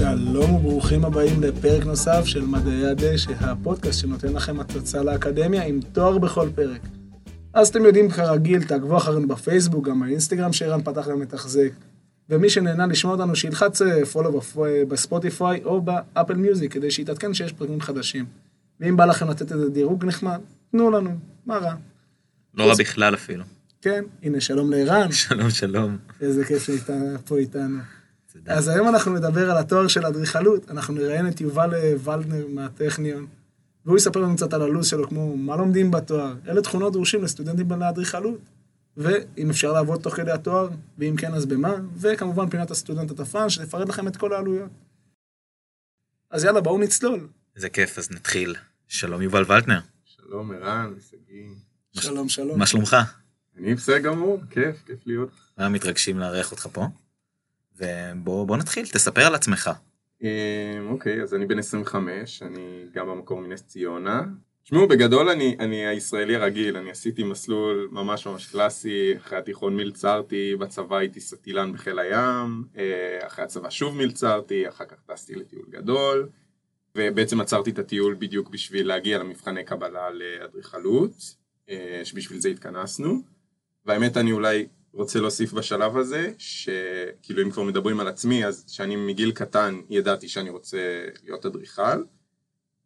שלום וברוכים הבאים לפרק נוסף של מדעי הדשא, הפודקאסט שנותן לכם הצצה לאקדמיה עם תואר בכל פרק. אז אתם יודעים כרגיל, תעקבו אחרינו בפייסבוק, גם באינסטגרם שערן פתח להם לתחזק. ומי שנהנה לשמוע אותנו, שילחץ פולו בספוטיפיי או באפל מיוזיק, כדי שיתעדכן שיש פרקים חדשים. ואם בא לכם לתת איזה דירוג נחמד, תנו לנו, מה רע. לא רע בכלל אפילו. כן, הנה, שלום לערן, שלום, שלום. איזה כיף שהיית פה איתנו. אז היום אנחנו נדבר על התואר של אדריכלות, אנחנו נראיין את יובל אה, ולדנר מהטכניון, והוא יספר לנו קצת על הלו"ז שלו, כמו מה לומדים בתואר, אלה תכונות דרושים לסטודנטים לאדריכלות, ואם אפשר לעבוד תוך כדי התואר, ואם כן אז במה, וכמובן פינת הסטודנט התפן, שתפרט לכם את כל העלויות. אז יאללה, בואו נצלול. איזה כיף, אז נתחיל. שלום יובל ולטנר, שלום ערן, ושגיא. שלום, שלום. מה שלומך? אני בסדר גמור, כיף, כיף להיות. אנחנו מתרגשים לארח אותך פה. ובוא בוא נתחיל, תספר על עצמך. אה, אוקיי, אז אני בן 25, אני גם במקור מנס ציונה. תשמעו, בגדול אני, אני הישראלי הרגיל, אני עשיתי מסלול ממש ממש קלאסי, אחרי התיכון מלצרתי, בצבא הייתי סטילן בחיל הים, אה, אחרי הצבא שוב מלצרתי, אחר כך טסתי לטיול גדול, ובעצם עצרתי את הטיול בדיוק בשביל להגיע למבחני קבלה לאדריכלות, אה, שבשביל זה התכנסנו, והאמת אני אולי רוצה להוסיף בשלב הזה, שכאילו אם כבר מדברים על עצמי, אז שאני מגיל קטן ידעתי שאני רוצה להיות אדריכל.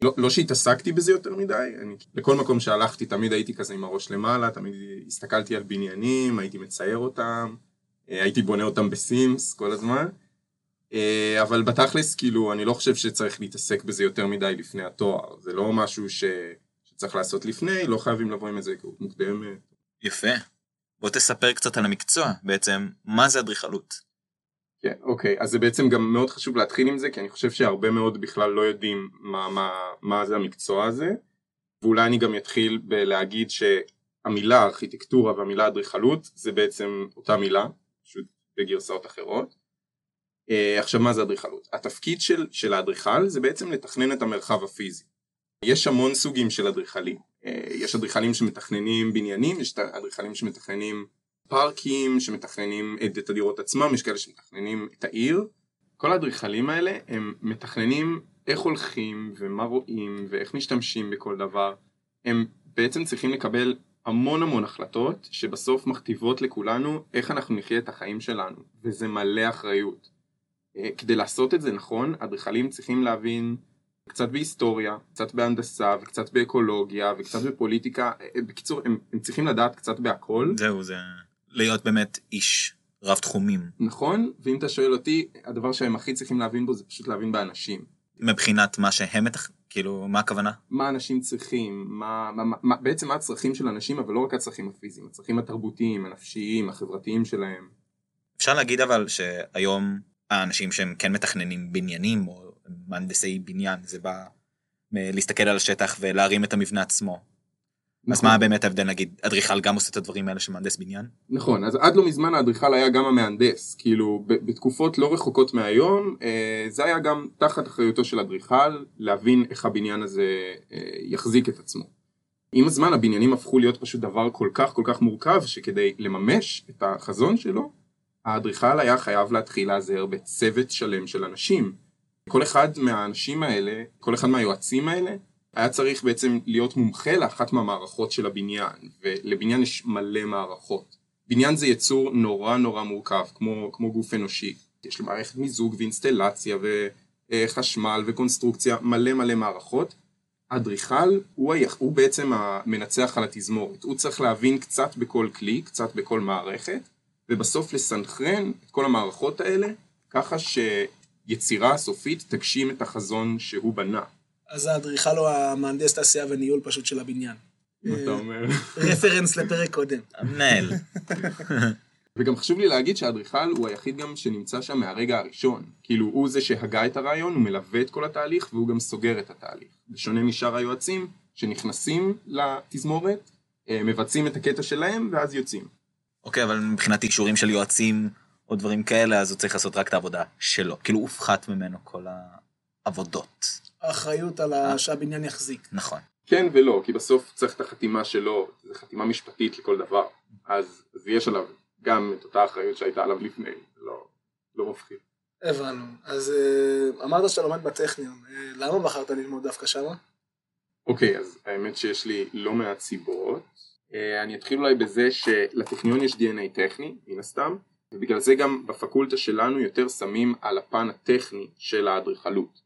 לא, לא שהתעסקתי בזה יותר מדי, אני, לכל מקום שהלכתי תמיד הייתי כזה עם הראש למעלה, תמיד הסתכלתי על בניינים, הייתי מצייר אותם, אה, הייתי בונה אותם בסימס כל הזמן. אה, אבל בתכלס, כאילו, אני לא חושב שצריך להתעסק בזה יותר מדי לפני התואר. זה לא משהו ש... שצריך לעשות לפני, לא חייבים לבוא עם איזה היכרות מוקדמת. יפה. בוא תספר קצת על המקצוע, בעצם, מה זה אדריכלות? כן, אוקיי, אז זה בעצם גם מאוד חשוב להתחיל עם זה, כי אני חושב שהרבה מאוד בכלל לא יודעים מה, מה, מה זה המקצוע הזה, ואולי אני גם אתחיל בלהגיד שהמילה ארכיטקטורה והמילה אדריכלות זה בעצם אותה מילה, פשוט בגרסאות אחרות. Uh, עכשיו מה זה אדריכלות? התפקיד של, של האדריכל זה בעצם לתכנן את המרחב הפיזי. יש המון סוגים של אדריכלים. אה, יש אדריכלים שמתכננים בניינים, יש אדריכלים שמתכננים פארקים, שמתכננים את הדירות עצמם, יש כאלה שמתכננים את העיר. כל האדריכלים האלה הם מתכננים איך הולכים ומה רואים ואיך משתמשים בכל דבר. הם בעצם צריכים לקבל המון המון החלטות שבסוף מכתיבות לכולנו איך אנחנו נחיה את החיים שלנו, וזה מלא אחריות. אה, כדי לעשות את זה נכון, אדריכלים צריכים להבין קצת בהיסטוריה, קצת בהנדסה וקצת באקולוגיה וקצת בפוליטיקה, בקיצור הם, הם צריכים לדעת קצת בהכל. זהו, זה להיות באמת איש רב תחומים. נכון, ואם אתה שואל אותי, הדבר שהם הכי צריכים להבין בו זה פשוט להבין באנשים. מבחינת מה שהם מתכ... כאילו, מה הכוונה? מה אנשים צריכים, מה, מה, מה, בעצם מה הצרכים של אנשים, אבל לא רק הצרכים הפיזיים, הצרכים התרבותיים, הנפשיים, החברתיים שלהם. אפשר להגיד אבל שהיום האנשים שהם כן מתכננים בניינים או מהנדסי בניין, זה בא להסתכל על השטח ולהרים את המבנה עצמו. אז נכון. מה באמת ההבדל נגיד, אדריכל גם עושה את הדברים האלה של מהנדס בניין? נכון, אז עד לא מזמן האדריכל היה גם המהנדס, כאילו בתקופות לא רחוקות מהיום, אה, זה היה גם תחת אחריותו של אדריכל, להבין איך הבניין הזה אה, יחזיק את עצמו. עם הזמן הבניינים הפכו להיות פשוט דבר כל כך כל כך מורכב, שכדי לממש את החזון שלו, האדריכל היה חייב להתחיל להיעזר בצוות שלם של אנשים. כל אחד מהאנשים האלה, כל אחד מהיועצים האלה, היה צריך בעצם להיות מומחה לאחת מהמערכות של הבניין, ולבניין יש מלא מערכות. בניין זה יצור נורא נורא מורכב, כמו, כמו גוף אנושי. יש לו מערכת מיזוג ואינסטלציה וחשמל וקונסטרוקציה, מלא מלא מערכות. אדריכל הוא, היח, הוא בעצם המנצח על התזמורת, הוא צריך להבין קצת בכל כלי, קצת בכל מערכת, ובסוף לסנכרן את כל המערכות האלה, ככה שיצירה הסופית תגשים את החזון שהוא בנה. אז האדריכל הוא המהנדס תעשייה וניהול פשוט של הבניין. מה אתה אומר? רפרנס לפרק קודם. המנהל. וגם חשוב לי להגיד שהאדריכל הוא היחיד גם שנמצא שם מהרגע הראשון. כאילו הוא זה שהגה את הרעיון, הוא מלווה את כל התהליך והוא גם סוגר את התהליך. בשונה משאר היועצים שנכנסים לתזמורת, אה, מבצעים את הקטע שלהם ואז יוצאים. אוקיי, אבל מבחינת אישורים של יועצים או דברים כאלה, אז הוא צריך לעשות רק את העבודה שלו. כאילו הופחת ממנו כל העבודות. האחריות על ה- שהבניין יחזיק. נכון. כן ולא, כי בסוף צריך את החתימה שלו, זו חתימה משפטית לכל דבר. אז, אז יש עליו גם את אותה אחריות שהייתה עליו לפני, זה לא, לא מפחיד. הבנו. אז אה, אמרת שאתה לומד בטכניון. אה, למה בחרת ללמוד דווקא שמה? אוקיי, אז האמת שיש לי לא מעט סיבות. אה, אני אתחיל אולי בזה שלטכניון יש DNA טכני, מן הסתם, ובגלל זה גם בפקולטה שלנו יותר שמים על הפן הטכני של האדריכלות,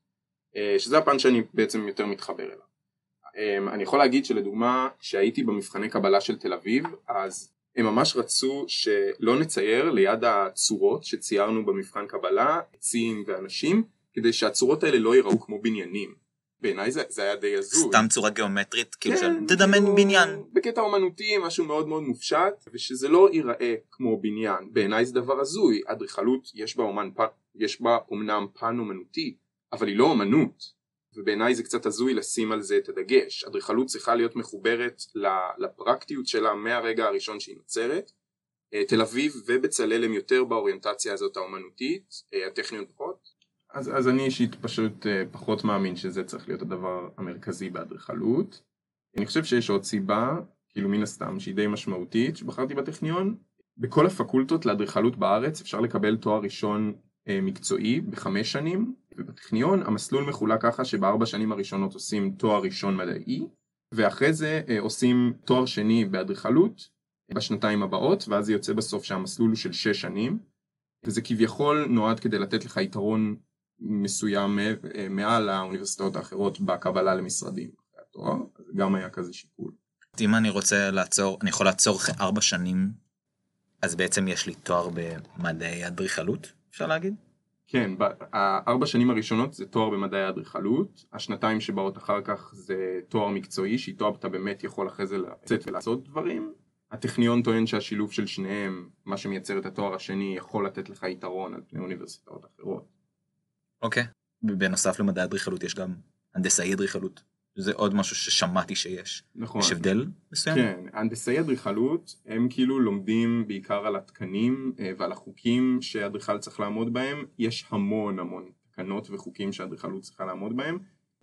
אה, שזה הפן שאני בעצם יותר מתחבר אליו. אה, אני יכול להגיד שלדוגמה, כשהייתי במבחני קבלה של תל אביב, אז הם ממש רצו שלא נצייר ליד הצורות שציירנו במבחן קבלה, עצים ואנשים, כדי שהצורות האלה לא ייראו כמו בניינים. בעיניי זה, זה היה די הזוי. סתם צורה גיאומטרית, כאילו של כן, תדמיין כאילו, בניין. בקטע אומנותי משהו מאוד מאוד מופשט ושזה לא ייראה כמו בניין. בעיניי זה דבר הזוי. אדריכלות יש בה אומן פ... יש בה אומנם פן אומנותי אבל היא לא אומנות. ובעיניי זה קצת הזוי לשים על זה את הדגש. אדריכלות צריכה להיות מחוברת לפרקטיות שלה מהרגע הראשון שהיא נוצרת. אה, תל אביב ובצלאל הם יותר באוריינטציה הזאת האומנותית אה, הטכניון פחות אז, אז אני אישית פשוט אה, פחות מאמין שזה צריך להיות הדבר המרכזי באדריכלות. אני חושב שיש עוד סיבה, כאילו מן הסתם, שהיא די משמעותית, שבחרתי בטכניון. בכל הפקולטות לאדריכלות בארץ אפשר לקבל תואר ראשון אה, מקצועי בחמש שנים, ובטכניון המסלול מחולק ככה שבארבע שנים הראשונות עושים תואר ראשון מדעי, ואחרי זה אה, עושים תואר שני באדריכלות בשנתיים הבאות, ואז זה יוצא בסוף שהמסלול הוא של שש שנים, וזה כביכול נועד כדי לתת לך יתרון מסוים אה, מעל האוניברסיטאות האחרות בקבלה למשרדים. התואר, אז גם היה כזה שיקול. אם אני רוצה לעצור, אני יכול לעצור אחרי ארבע שנים, אז בעצם יש לי תואר במדעי אדריכלות, אפשר להגיד? כן, הארבע שנים הראשונות זה תואר במדעי האדריכלות, השנתיים שבאות אחר כך זה תואר מקצועי, שאיתו אתה באמת יכול אחרי זה לצאת ולעשות דברים. הטכניון טוען שהשילוב של שניהם, מה שמייצר את התואר השני, יכול לתת לך יתרון על פני אוניברסיטאות אחרות. אוקיי. בנוסף למדעי אדריכלות יש גם הנדסאי אדריכלות. זה עוד משהו ששמעתי שיש. נכון. יש הבדל מסוים? כן, הנדסאי אדריכלות הם כאילו לומדים בעיקר על התקנים אה, ועל החוקים שאדריכל צריך לעמוד בהם. יש המון המון תקנות וחוקים שאדריכלות צריכה לעמוד בהם.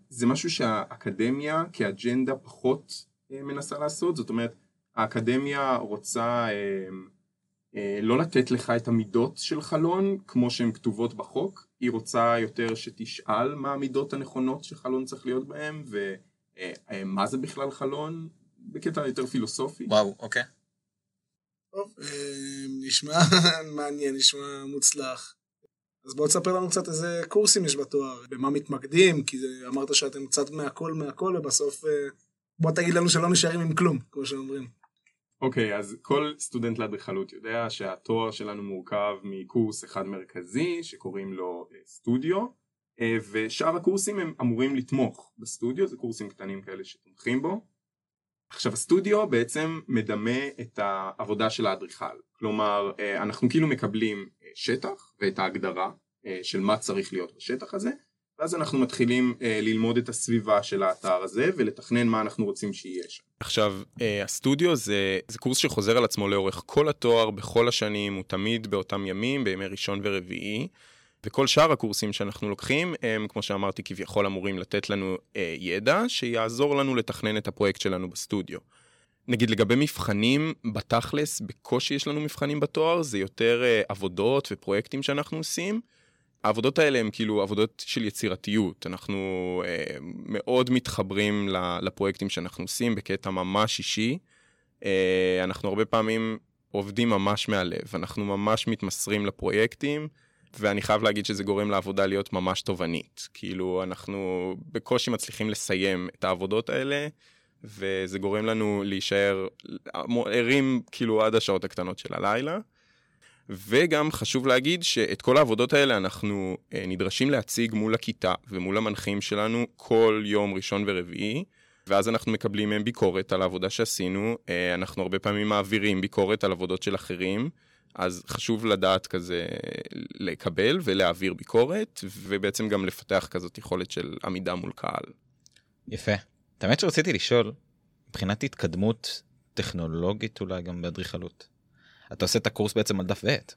זה משהו שהאקדמיה כאג'נדה פחות אה, מנסה לעשות, זאת אומרת האקדמיה רוצה אה, לא לתת לך את המידות של חלון כמו שהן כתובות בחוק, היא רוצה יותר שתשאל מה המידות הנכונות שחלון צריך להיות בהן ומה אה, זה בכלל חלון בקטע יותר פילוסופי. וואו, אוקיי. טוב, אה, נשמע מעניין, נשמע מוצלח. אז בוא תספר לנו קצת איזה קורסים יש בתואר, במה מתמקדים, כי אמרת שאתם קצת מהכל מהכל, ובסוף בוא תגיד לנו שלא נשארים עם כלום, כמו שאומרים. אוקיי, okay, אז כל סטודנט לאדריכלות יודע שהתואר שלנו מורכב מקורס אחד מרכזי שקוראים לו אה, סטודיו אה, ושאר הקורסים הם אמורים לתמוך בסטודיו, זה קורסים קטנים כאלה שתומכים בו. עכשיו הסטודיו בעצם מדמה את העבודה של האדריכל, כלומר אה, אנחנו כאילו מקבלים שטח ואת ההגדרה של מה צריך להיות בשטח הזה ואז אנחנו מתחילים אה, ללמוד את הסביבה של האתר הזה ולתכנן מה אנחנו רוצים שיהיה שם. עכשיו, אה, הסטודיו זה, זה קורס שחוזר על עצמו לאורך כל התואר, בכל השנים, הוא תמיד באותם ימים, בימי ראשון ורביעי. וכל שאר הקורסים שאנחנו לוקחים הם, כמו שאמרתי, כביכול אמורים לתת לנו אה, ידע שיעזור לנו לתכנן את הפרויקט שלנו בסטודיו. נגיד לגבי מבחנים, בתכלס, בקושי יש לנו מבחנים בתואר, זה יותר אה, עבודות ופרויקטים שאנחנו עושים. העבודות האלה הן כאילו עבודות של יצירתיות, אנחנו אה, מאוד מתחברים לפרויקטים שאנחנו עושים בקטע ממש אישי. אה, אנחנו הרבה פעמים עובדים ממש מהלב, אנחנו ממש מתמסרים לפרויקטים, ואני חייב להגיד שזה גורם לעבודה להיות ממש תובענית. כאילו, אנחנו בקושי מצליחים לסיים את העבודות האלה, וזה גורם לנו להישאר ערים כאילו עד השעות הקטנות של הלילה. וגם חשוב להגיד שאת כל העבודות האלה אנחנו אה, נדרשים להציג מול הכיתה ומול המנחים שלנו כל יום ראשון ורביעי, ואז אנחנו מקבלים מהם ביקורת על העבודה שעשינו, אה, אנחנו הרבה פעמים מעבירים ביקורת על עבודות של אחרים, אז חשוב לדעת כזה לקבל ולהעביר ביקורת, ובעצם גם לפתח כזאת יכולת של עמידה מול קהל. יפה. האמת שרציתי לשאול, מבחינת התקדמות טכנולוגית אולי גם באדריכלות. אתה עושה את הקורס בעצם על דף ועט.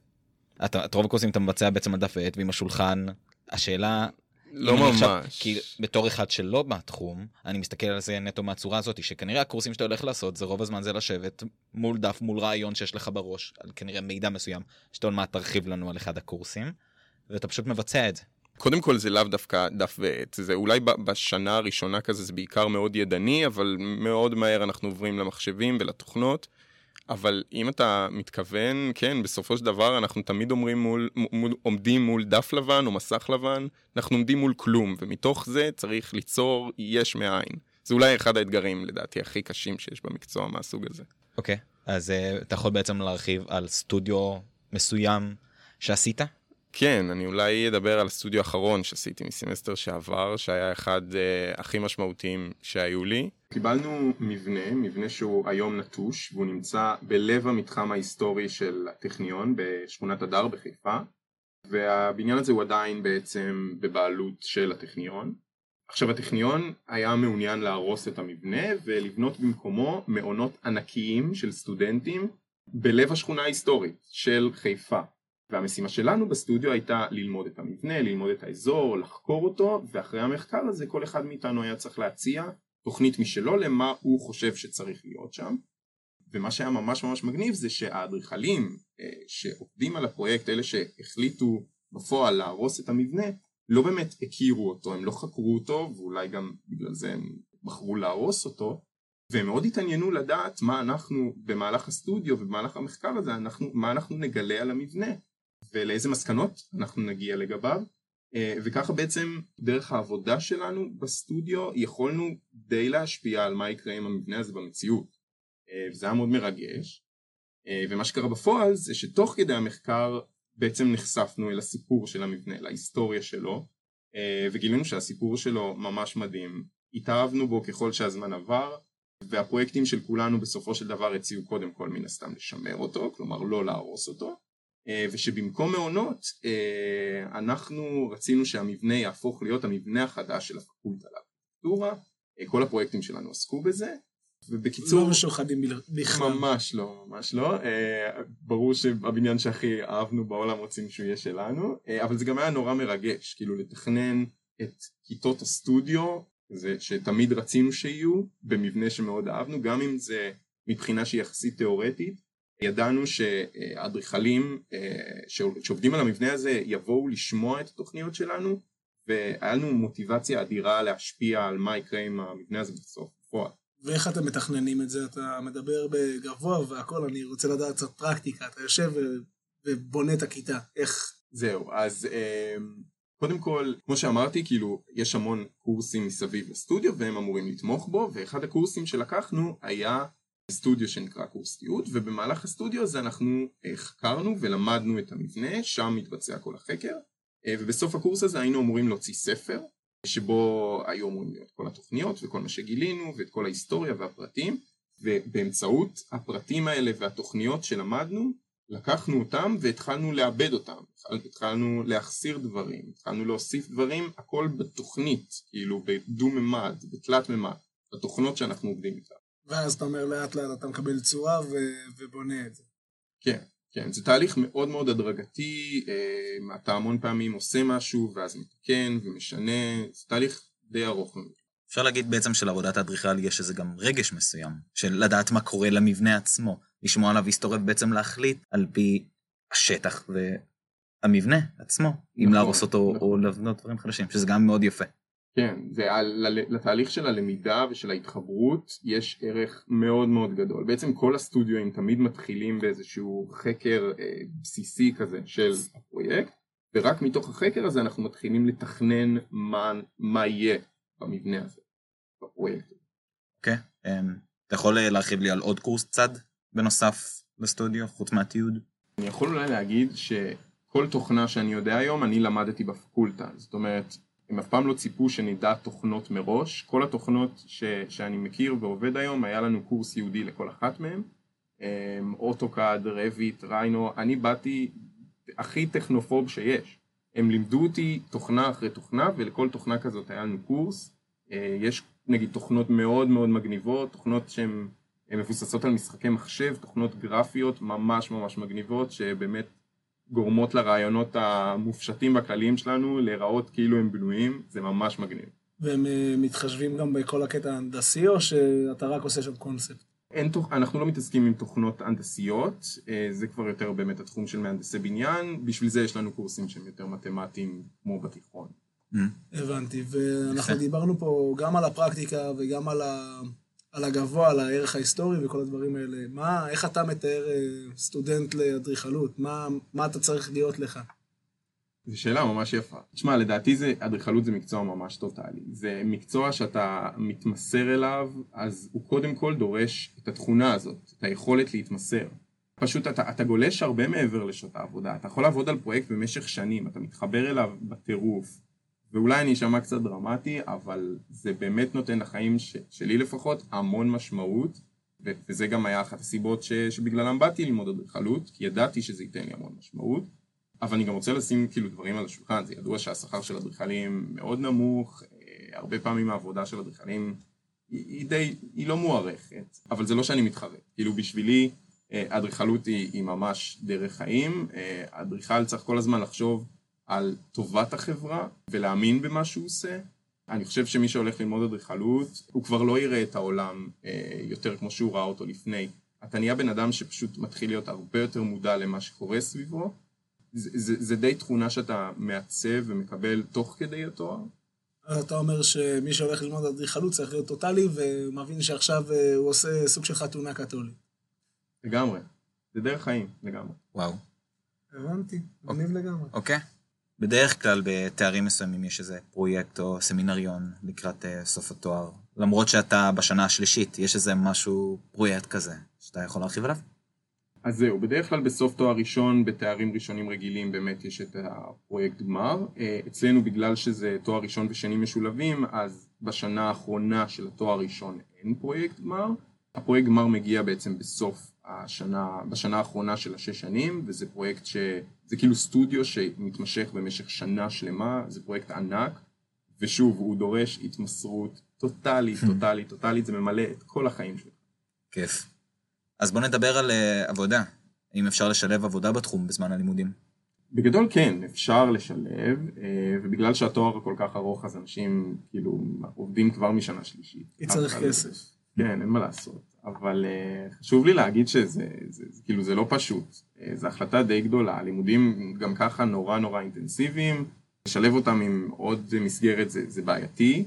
אתה, את רוב הקורסים אתה מבצע בעצם על דף ועט ועם השולחן. השאלה... לא ממש. עכשיו, כי בתור אחד שלא בתחום, אני מסתכל על זה נטו מהצורה הזאת, שכנראה הקורסים שאתה הולך לעשות, זה רוב הזמן זה לשבת מול דף, מול רעיון שיש לך בראש, על כנראה מידע מסוים, שאתה עוד מעט תרחיב לנו על אחד הקורסים. ואתה פשוט מבצע את זה. קודם כל זה לאו דווקא דף ועט, זה אולי בשנה הראשונה כזה זה בעיקר מאוד ידני, אבל מאוד מהר אנחנו עוברים למחשבים ולתוכנות. אבל אם אתה מתכוון, כן, בסופו של דבר אנחנו תמיד אומרים מול, מול, עומדים מול דף לבן או מסך לבן, אנחנו עומדים מול כלום, ומתוך זה צריך ליצור יש מאין. זה אולי אחד האתגרים, לדעתי, הכי קשים שיש במקצוע מהסוג הזה. אוקיי, okay. אז uh, אתה יכול בעצם להרחיב על סטודיו מסוים שעשית? כן, אני אולי אדבר על הסטודיו האחרון שעשיתי מסמסטר שעבר, שהיה אחד uh, הכי משמעותיים שהיו לי. קיבלנו מבנה, מבנה שהוא היום נטוש, והוא נמצא בלב המתחם ההיסטורי של הטכניון בשכונת הדר בחיפה, והבניין הזה הוא עדיין בעצם בבעלות של הטכניון. עכשיו הטכניון היה מעוניין להרוס את המבנה ולבנות במקומו מעונות ענקיים של סטודנטים בלב השכונה ההיסטורית של חיפה. והמשימה שלנו בסטודיו הייתה ללמוד את המבנה, ללמוד את האזור, לחקור אותו, ואחרי המחקר הזה כל אחד מאיתנו היה צריך להציע תוכנית משלו למה הוא חושב שצריך להיות שם. ומה שהיה ממש ממש מגניב זה שהאדריכלים אה, שעובדים על הפרויקט, אלה שהחליטו בפועל להרוס את המבנה, לא באמת הכירו אותו, הם לא חקרו אותו, ואולי גם בגלל זה הם בחרו להרוס אותו, והם מאוד התעניינו לדעת מה אנחנו במהלך הסטודיו ובמהלך המחקר הזה, אנחנו, מה אנחנו נגלה על המבנה. ולאיזה מסקנות אנחנו נגיע לגביו. אה, וככה בעצם דרך העבודה שלנו בסטודיו יכולנו די להשפיע על מה יקרה עם המבנה הזה במציאות. אה, וזה היה מאוד מרגש. אה, ומה שקרה בפועל זה שתוך כדי המחקר בעצם נחשפנו אל הסיפור של המבנה, להיסטוריה שלו. וגילינו שהסיפור שלו ממש מדהים. התאהבנו בו ככל שהזמן עבר והפרויקטים של כולנו בסופו של דבר הציעו קודם כל מן הסתם לשמר אותו, כלומר לא להרוס אותו ושבמקום מעונות אה, אנחנו רצינו שהמבנה יהפוך להיות המבנה החדש של הפקולטה לארכיטקטורה, אה, כל הפרויקטים שלנו עסקו בזה, ובקיצור... לא משוחדים בכלל. ממש לא, ממש לא. ברור שהבניין שהכי אהבנו בעולם רוצים שהוא יהיה שלנו, אבל זה גם היה נורא מרגש, כאילו לתכנן את כיתות הסטודיו, זה שתמיד רצינו שיהיו, במבנה שמאוד אהבנו, גם אם זה מבחינה שהיא יחסית תיאורטית, ידענו שאדריכלים אה, שעובדים על המבנה הזה יבואו לשמוע את התוכניות שלנו והיה לנו מוטיבציה אדירה להשפיע על מה יקרה עם המבנה הזה בסוף בפועל. ואיך אתם מתכננים את זה? אתה מדבר בגבוה והכל, אני רוצה לדעת קצת פרקטיקה, אתה יושב ובונה את הכיתה, איך? זהו, אז אה, קודם כל, כמו שאמרתי, כאילו, יש המון קורסים מסביב לסטודיו והם אמורים לתמוך בו, ואחד הקורסים שלקחנו היה סטודיו שנקרא קורס תיעוד ובמהלך הסטודיו הזה אנחנו אה, חקרנו ולמדנו את המבנה שם מתבצע כל החקר אה, ובסוף הקורס הזה היינו אמורים להוציא ספר שבו היו אמורים להיות כל התוכניות וכל מה שגילינו ואת כל ההיסטוריה והפרטים ובאמצעות הפרטים האלה והתוכניות שלמדנו לקחנו אותם והתחלנו לעבד אותם. התחלנו להחסיר דברים התחלנו להוסיף דברים הכל בתוכנית כאילו בדו ממד בתלת ממד התוכנות שאנחנו עובדים איתן ואז אתה אומר לאט לאט אתה מקבל צורה ו- ובונה את זה. כן, כן, זה תהליך מאוד מאוד הדרגתי, אה, אתה המון פעמים עושה משהו ואז מתקן ומשנה, זה תהליך די ארוך. אפשר להגיד בעצם שלעבודת האדריכל יש איזה גם רגש מסוים, של לדעת מה קורה למבנה עצמו, לשמוע עליו היסטוריה ובעצם להחליט על פי השטח והמבנה עצמו, נכון, אם להרוס אותו נכון. או לבנות דברים חדשים, שזה גם מאוד יפה. כן, ולתהליך של הלמידה ושל ההתחברות יש ערך מאוד מאוד גדול. בעצם כל הסטודיואים תמיד מתחילים באיזשהו חקר אה, בסיסי כזה של הפרויקט, ורק מתוך החקר הזה אנחנו מתחילים לתכנן מה, מה יהיה במבנה הזה, בפרויקט. אוקיי, okay. אמ, um, אתה יכול אה, להרחיב לי על עוד קורס צד בנוסף לסטודיו, חוץ מהתיעוד? אני יכול אולי להגיד שכל תוכנה שאני יודע היום אני למדתי בפקולטה, זאת אומרת הם אף פעם לא ציפו שנדע תוכנות מראש, כל התוכנות ש, שאני מכיר ועובד היום, היה לנו קורס ייעודי לכל אחת מהן, אמ, אוטוקאד, רביט, ריינו, אני באתי הכי טכנופוב שיש, הם לימדו אותי תוכנה אחרי תוכנה ולכל תוכנה כזאת היה לנו קורס, אה, יש נגיד תוכנות מאוד מאוד מגניבות, תוכנות שהן מבוססות על משחקי מחשב, תוכנות גרפיות ממש ממש מגניבות שבאמת גורמות לרעיונות המופשטים והכלליים שלנו להיראות כאילו הם בנויים, זה ממש מגניב. והם אה, מתחשבים גם בכל הקטע ההנדסי, או שאתה רק עושה שם קונספט? אין תוכ... אנחנו לא מתעסקים עם תוכנות הנדסיות, אה, זה כבר יותר באמת התחום של מהנדסי בניין, בשביל זה יש לנו קורסים שהם יותר מתמטיים כמו בתיכון. הבנתי, ואנחנו דיברנו פה גם על הפרקטיקה וגם על, ה... על הגבוה, על הערך ההיסטורי וכל הדברים האלה. מה, איך אתה מתאר אה, סטודנט לאדריכלות? מה, מה אתה צריך להיות לך? זו שאלה ממש יפה. תשמע, לדעתי זה, אדריכלות זה מקצוע ממש טוטאלי. זה מקצוע שאתה מתמסר אליו, אז הוא קודם כל דורש את התכונה הזאת, את היכולת להתמסר. פשוט אתה, אתה גולש הרבה מעבר לשעות העבודה. אתה יכול לעבוד על פרויקט במשך שנים, אתה מתחבר אליו בטירוף. ואולי אני אשמע קצת דרמטי, אבל זה באמת נותן לחיים ש, שלי לפחות המון משמעות, ו, וזה גם היה אחת הסיבות ש, שבגללם באתי ללמוד אדריכלות, כי ידעתי שזה ייתן לי המון משמעות. אבל אני גם רוצה לשים כאילו דברים על השולחן, זה ידוע שהשכר של אדריכלים מאוד נמוך, אה, הרבה פעמים העבודה של אדריכלים היא, היא די, היא לא מוערכת, אבל זה לא שאני מתחרט, כאילו בשבילי אה, אדריכלות היא, היא ממש דרך חיים, אה, אדריכל צריך כל הזמן לחשוב על טובת החברה ולהאמין במה שהוא עושה. אני חושב שמי שהולך ללמוד אדריכלות, הוא כבר לא יראה את העולם יותר כמו שהוא ראה אותו לפני. אתה נהיה בן אדם שפשוט מתחיל להיות הרבה יותר מודע למה שקורה סביבו, זה, זה, זה די תכונה שאתה מעצב ומקבל תוך כדי התואר. אתה אומר שמי שהולך ללמוד אדריכלות צריך להיות טוטאלי, ומבין שעכשיו אה, הוא עושה סוג של חתונה קתולית. לגמרי. זה דרך חיים, לגמרי. וואו. הבנתי, מגניב לגמרי. אוקיי. בדרך כלל בתארים מסוימים יש איזה פרויקט או סמינריון לקראת uh, סוף התואר. למרות שאתה בשנה השלישית, יש איזה משהו, פרויקט כזה, שאתה יכול להרחיב עליו? אז זהו, בדרך כלל בסוף תואר ראשון, בתארים ראשונים רגילים באמת יש את הפרויקט גמר. אה, אצלנו בגלל שזה תואר ראשון ושני משולבים, אז בשנה האחרונה של התואר הראשון אין פרויקט גמר. הפרויקט גמר מגיע בעצם בסוף השנה, בשנה האחרונה של השש שנים, וזה פרויקט ש... זה כאילו סטודיו שמתמשך במשך שנה שלמה, זה פרויקט ענק, ושוב, הוא דורש התמסרות טוטאלית, טוטאלית, טוטאלית, זה ממלא את כל החיים שלך. כיף. אז בוא נדבר על uh, עבודה. האם אפשר לשלב עבודה בתחום בזמן הלימודים? בגדול כן, אפשר לשלב, אה, ובגלל שהתואר כל כך ארוך אז אנשים כאילו עובדים כבר משנה שלישית. כי צריך כסף. כן, אין מה לעשות. אבל uh, חשוב לי להגיד שזה זה, זה, כאילו זה לא פשוט. Uh, זו החלטה די גדולה, הלימודים גם ככה נורא נורא אינטנסיביים, לשלב אותם עם עוד מסגרת זה, זה בעייתי,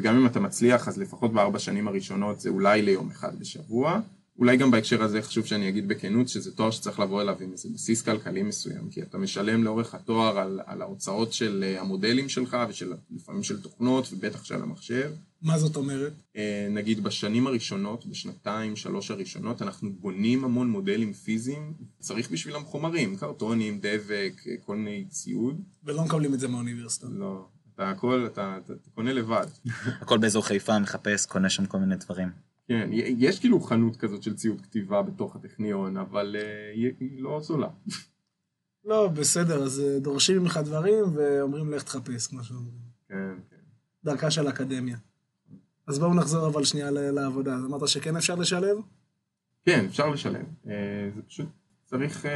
וגם אם אתה מצליח אז לפחות בארבע שנים הראשונות זה אולי ליום אחד בשבוע. אולי גם בהקשר הזה חשוב שאני אגיד בכנות שזה תואר שצריך לבוא אליו עם איזה בסיס כלכלי מסוים, כי אתה משלם לאורך התואר על, על ההוצאות של אה, המודלים שלך ושל לפעמים של תוכנות ובטח של המחשב. מה זאת אומרת? אה, נגיד בשנים הראשונות, בשנתיים, שלוש הראשונות, אנחנו בונים המון מודלים פיזיים, צריך בשבילם חומרים, קרטונים, דבק, אה, כל מיני ציוד. ולא מקבלים את זה מהאוניברסיטה. לא, אתה הכל, אתה, אתה, אתה קונה לבד. הכל באזור חיפה, מחפש, קונה שם כל מיני דברים. כן, יש כאילו חנות כזאת של ציוד כתיבה בתוך הטכניון, אבל uh, היא לא זולה. לא, בסדר, אז אה, דורשים ממך דברים ואומרים לך תחפש, כמו שאומרים. כן, כן. דרכה של אקדמיה. אז בואו נחזור אבל שנייה לעבודה. אמרת שכן אפשר לשלב? כן, אפשר לשלב. Uh, זה פשוט, צריך, uh,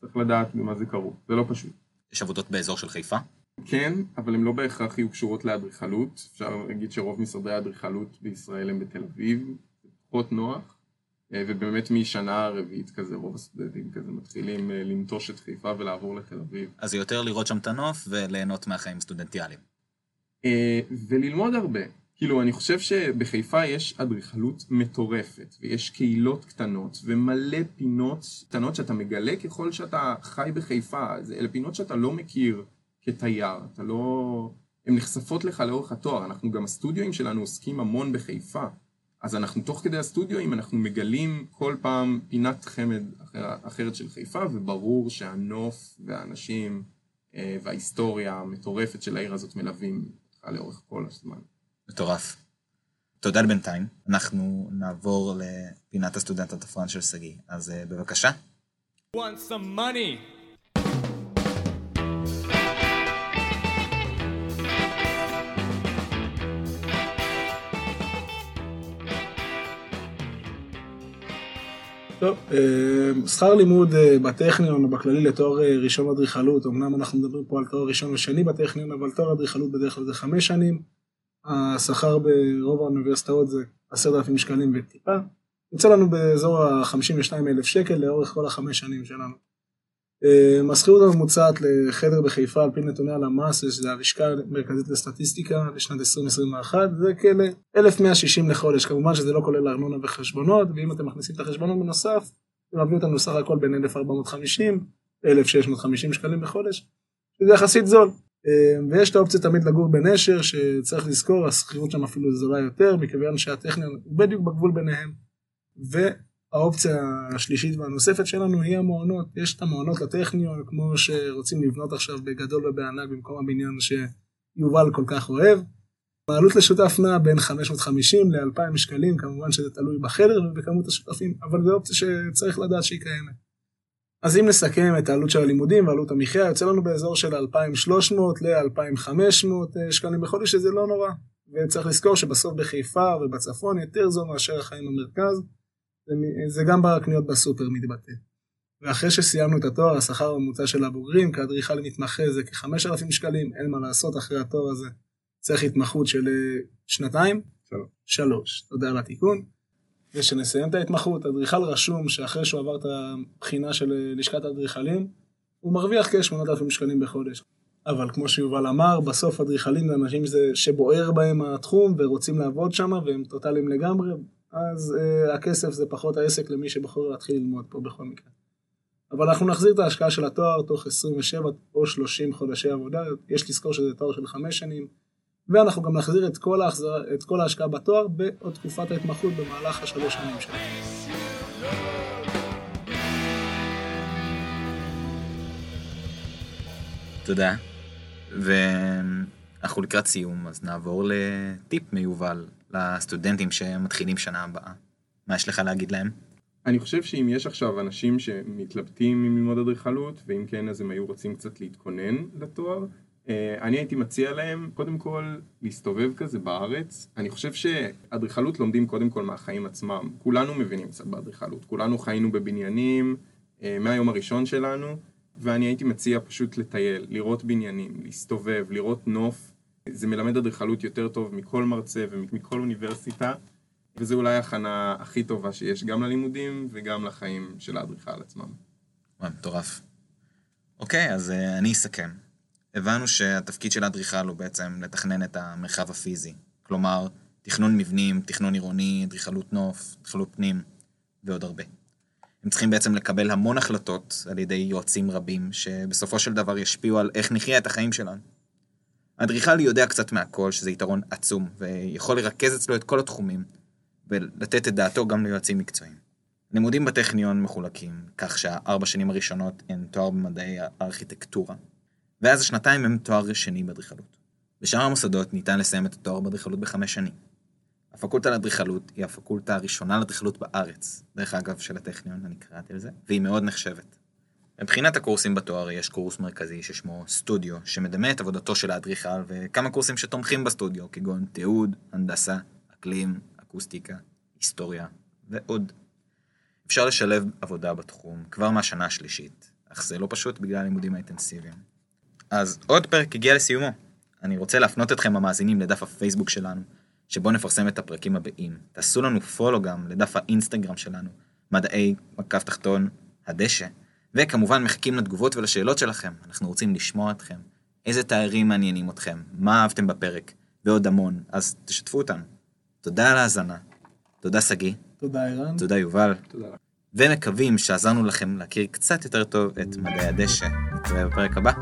צריך לדעת במה זה קרו, זה לא פשוט. יש עבודות באזור של חיפה? כן, אבל הן לא בהכרח יהיו קשורות לאדריכלות. אפשר להגיד שרוב משרדי האדריכלות בישראל הם בתל אביב, זה פחות נוח. אה, ובאמת משנה הרביעית כזה, רוב הסטודנטים כזה מתחילים אה, לנטוש את חיפה ולעבור לתל אביב. אז זה יותר לראות שם את הנוף וליהנות מהחיים סטודנטיאליים. אה, וללמוד הרבה. כאילו, אני חושב שבחיפה יש אדריכלות מטורפת, ויש קהילות קטנות, ומלא פינות קטנות שאתה מגלה ככל שאתה חי בחיפה. אלה פינות שאתה לא מכיר. כתייר, אתה לא... הן נחשפות לך לאורך התואר, אנחנו גם הסטודיואים שלנו עוסקים המון בחיפה, אז אנחנו תוך כדי הסטודיואים אנחנו מגלים כל פעם פינת חמד אחר, אחרת של חיפה, וברור שהנוף והאנשים אה, וההיסטוריה המטורפת של העיר הזאת מלווים אותך לאורך כל הזמן. מטורף. תודה לבינתיים, אנחנו נעבור לפינת הסטודנט התפרן של שגיא, אז uh, בבקשה. Want some money. טוב, אה, שכר לימוד אה, בטכניון או בכללי לתואר אה, ראשון אדריכלות, אמנם אנחנו מדברים פה על תואר ראשון ושני בטכניון, אבל תואר אדריכלות בדרך כלל זה חמש שנים. השכר ברוב האוניברסיטאות זה עשרת אלפים שקלים וטיפה. יוצא לנו באזור ה-52 אלף שקל לאורך כל החמש שנים שלנו. אה, השכירות הממוצעת לחדר בחיפה על פי נתוני הלמ"ס, שזה הלשכה המרכזית לסטטיסטיקה לשנת 2021, זה כאלה 1,160 לחודש, כמובן שזה לא כולל ארנונה וחשבונות, ואם אתם מכניסים את החשבונות בנוסף, זה מביא אותנו סך הכל בין 1,450 ל-1,650 שקלים בחודש, שזה יחסית זול. אה, ויש את האופציה תמיד לגור בנשר, שצריך לזכור, השכירות שם אפילו זולה יותר, מכיוון שהטכניון הוא בדיוק בגבול ביניהם. והאופציה השלישית והנוספת שלנו היא המעונות. יש את המעונות לטכניון, כמו שרוצים לבנות עכשיו בגדול ובענק במקום הבניין שיובל כל כך אוהב. העלות לשותף נעה בין 550 ל-2,000 שקלים, כמובן שזה תלוי בחדר ובכמות השותפים, אבל זו אופציה שצריך לדעת שהיא קיימת. אז אם נסכם את העלות של הלימודים ועלות המחיה, יוצא לנו באזור של 2,300 ל-2,500 שקלים בחודש, שזה לא נורא. וצריך לזכור שבסוף בחיפה ובצפון יותר זול מאשר החיים במרכז, זה גם בקניות בסופר מתבטא. ואחרי שסיימנו את התואר, השכר הממוצע של הבוגרים כאדריכל למתמחה זה כ-5,000 שקלים, אין מה לעשות אחרי התואר הזה. צריך התמחות של אה, שנתיים? שלוש. שלוש, תודה על התיקון. ושנסיים את ההתמחות, אדריכל רשום שאחרי שהוא עבר את הבחינה של אה, לשכת האדריכלים, הוא מרוויח כ-8,000 שקלים בחודש. אבל כמו שיובל אמר, בסוף אדריכלים זה אנשים שבוער בהם התחום ורוצים לעבוד שם והם טוטאליים לגמרי, אז uh, הכסף זה פחות העסק למי שבוחר להתחיל ללמוד פה בכל מקרה. אבל אנחנו נחזיר את ההשקעה של התואר תוך 27 או 30 חודשי עבודה, יש לזכור שזה תואר של חמש שנים, ואנחנו גם נחזיר את כל, ההחזר, את כל ההשקעה בתואר בעוד תקופת ההתמחות במהלך השלוש שנים שלנו. תודה. ואנחנו לקראת סיום, אז נעבור לטיפ מיובל לסטודנטים שמתחילים שנה הבאה. מה יש לך להגיד להם? אני חושב שאם יש עכשיו אנשים שמתלבטים עם ללמוד אדריכלות, ואם כן אז הם היו רוצים קצת להתכונן לתואר, אני הייתי מציע להם קודם כל להסתובב כזה בארץ. אני חושב שאדריכלות לומדים קודם כל מהחיים עצמם. כולנו מבינים קצת באדריכלות, כולנו חיינו בבניינים אה, מהיום הראשון שלנו, ואני הייתי מציע פשוט לטייל, לראות בניינים, להסתובב, לראות נוף. זה מלמד אדריכלות יותר טוב מכל מרצה ומכל אוניברסיטה, וזה אולי ההכנה הכי טובה שיש גם ללימודים וגם לחיים של האדריכל עצמם. וואי, מטורף. אוקיי, אז uh, אני אסכם. הבנו שהתפקיד של האדריכל הוא בעצם לתכנן את המרחב הפיזי. כלומר, תכנון מבנים, תכנון עירוני, אדריכלות נוף, אדריכלות פנים, ועוד הרבה. הם צריכים בעצם לקבל המון החלטות על ידי יועצים רבים, שבסופו של דבר ישפיעו על איך נחיה את החיים שלנו. האדריכל יודע קצת מהכל, שזה יתרון עצום, ויכול לרכז אצלו את כל התחומים, ולתת את דעתו גם ליועצים מקצועיים. לימודים בטכניון מחולקים, כך שהארבע שנים הראשונות הן תואר במדעי הארכיטקטורה, ואז השנתיים הם תואר שני באדריכלות. בשאר המוסדות ניתן לסיים את התואר באדריכלות בחמש שנים. הפקולטה לאדריכלות היא הפקולטה הראשונה לאדריכלות בארץ, דרך אגב של הטכניון, אני קראתי על זה, והיא מאוד נחשבת. מבחינת הקורסים בתואר יש קורס מרכזי ששמו סטודיו, שמדמה את עבודתו של האדריכל, וכמה קורסים שתומכים בסטודיו, כגון תיעוד, הנדסה, אקלים, אקוסטיקה, היסטוריה ועוד. אפשר לשלב עבודה בתחום כבר מהשנה השלישית, אך זה לא פשוט בגלל הלימודים האינטנסיביים. אז עוד פרק הגיע לסיומו. אני רוצה להפנות אתכם המאזינים לדף הפייסבוק שלנו, שבו נפרסם את הפרקים הבאים. תעשו לנו פולו גם לדף האינסטגרם שלנו, מדעי מקף תחתון הדשא, וכמובן מחכים לתגובות ולשאלות שלכם, אנחנו רוצים לשמוע אתכם. איזה תארים מעניינים אתכם, מה אהבתם בפרק, ועוד המון, אז תשתפו אותנו. תודה על ההאזנה. תודה שגיא. תודה ערן. תודה יובל. תודה. ומקווים שעזרנו לכם להכיר קצת יותר טוב את מדעי הדשא. נתראה בפרק הבא.